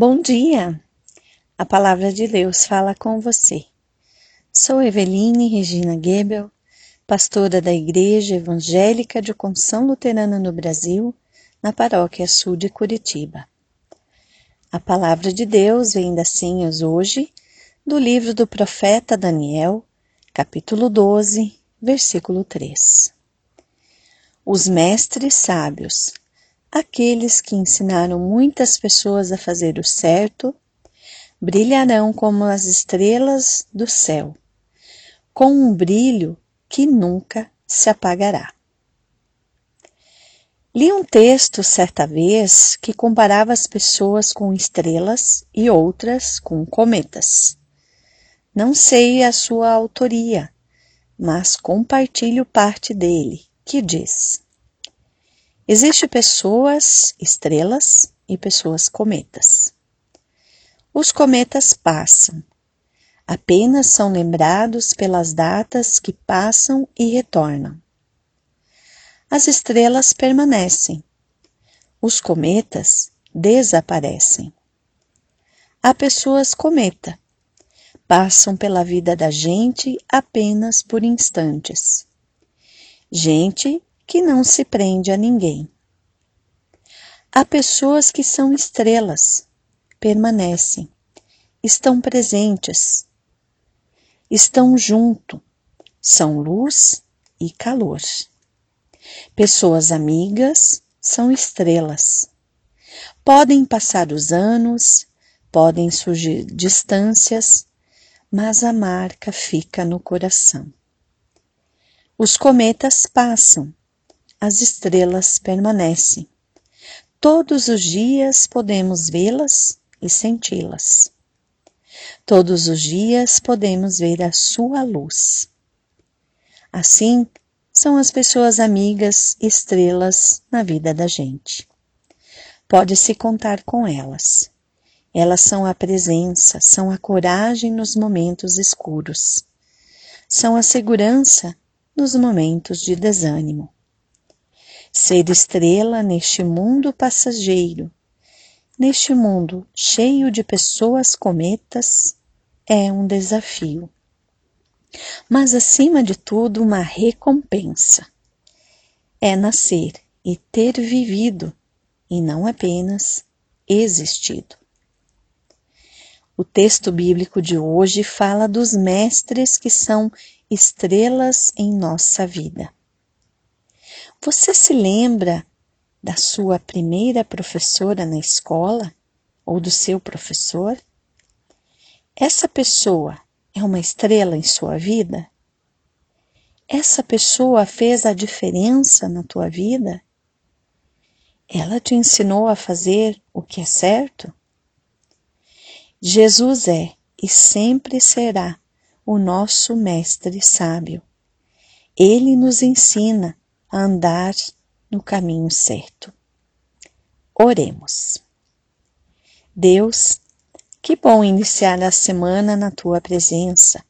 Bom dia! A palavra de Deus fala com você. Sou Eveline Regina Gebel, pastora da Igreja Evangélica de Confissão Luterana no Brasil, na Paróquia Sul de Curitiba. A palavra de Deus vem das senhas hoje do livro do profeta Daniel, capítulo 12, versículo 3. Os mestres sábios Aqueles que ensinaram muitas pessoas a fazer o certo brilharão como as estrelas do céu, com um brilho que nunca se apagará. Li um texto certa vez que comparava as pessoas com estrelas e outras com cometas. Não sei a sua autoria, mas compartilho parte dele, que diz: Existem pessoas estrelas e pessoas cometas. Os cometas passam, apenas são lembrados pelas datas que passam e retornam. As estrelas permanecem, os cometas desaparecem. Há pessoas cometa, passam pela vida da gente apenas por instantes. Gente que não se prende a ninguém. Há pessoas que são estrelas, permanecem, estão presentes, estão junto, são luz e calor. Pessoas amigas são estrelas. Podem passar os anos, podem surgir distâncias, mas a marca fica no coração. Os cometas passam, as estrelas permanecem. Todos os dias podemos vê-las e senti-las. Todos os dias podemos ver a sua luz. Assim, são as pessoas amigas, estrelas na vida da gente. Pode-se contar com elas. Elas são a presença, são a coragem nos momentos escuros. São a segurança nos momentos de desânimo. Ser estrela neste mundo passageiro, neste mundo cheio de pessoas cometas, é um desafio. Mas, acima de tudo, uma recompensa. É nascer e ter vivido, e não apenas existido. O texto bíblico de hoje fala dos mestres que são estrelas em nossa vida. Você se lembra da sua primeira professora na escola ou do seu professor? Essa pessoa é uma estrela em sua vida? Essa pessoa fez a diferença na tua vida? Ela te ensinou a fazer o que é certo? Jesus é e sempre será o nosso mestre sábio. Ele nos ensina a andar no caminho certo. Oremos. Deus, que bom iniciar a semana na tua presença.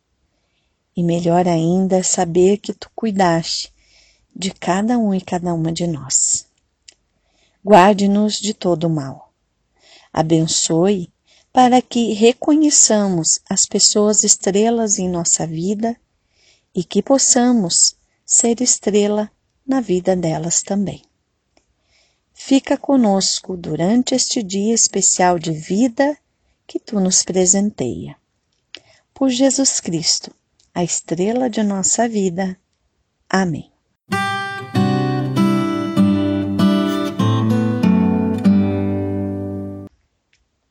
E melhor ainda saber que tu cuidaste de cada um e cada uma de nós. Guarde-nos de todo mal. Abençoe para que reconheçamos as pessoas estrelas em nossa vida e que possamos ser estrela na vida delas também. Fica conosco durante este dia especial de vida que tu nos presenteia. Por Jesus Cristo, a estrela de nossa vida. Amém.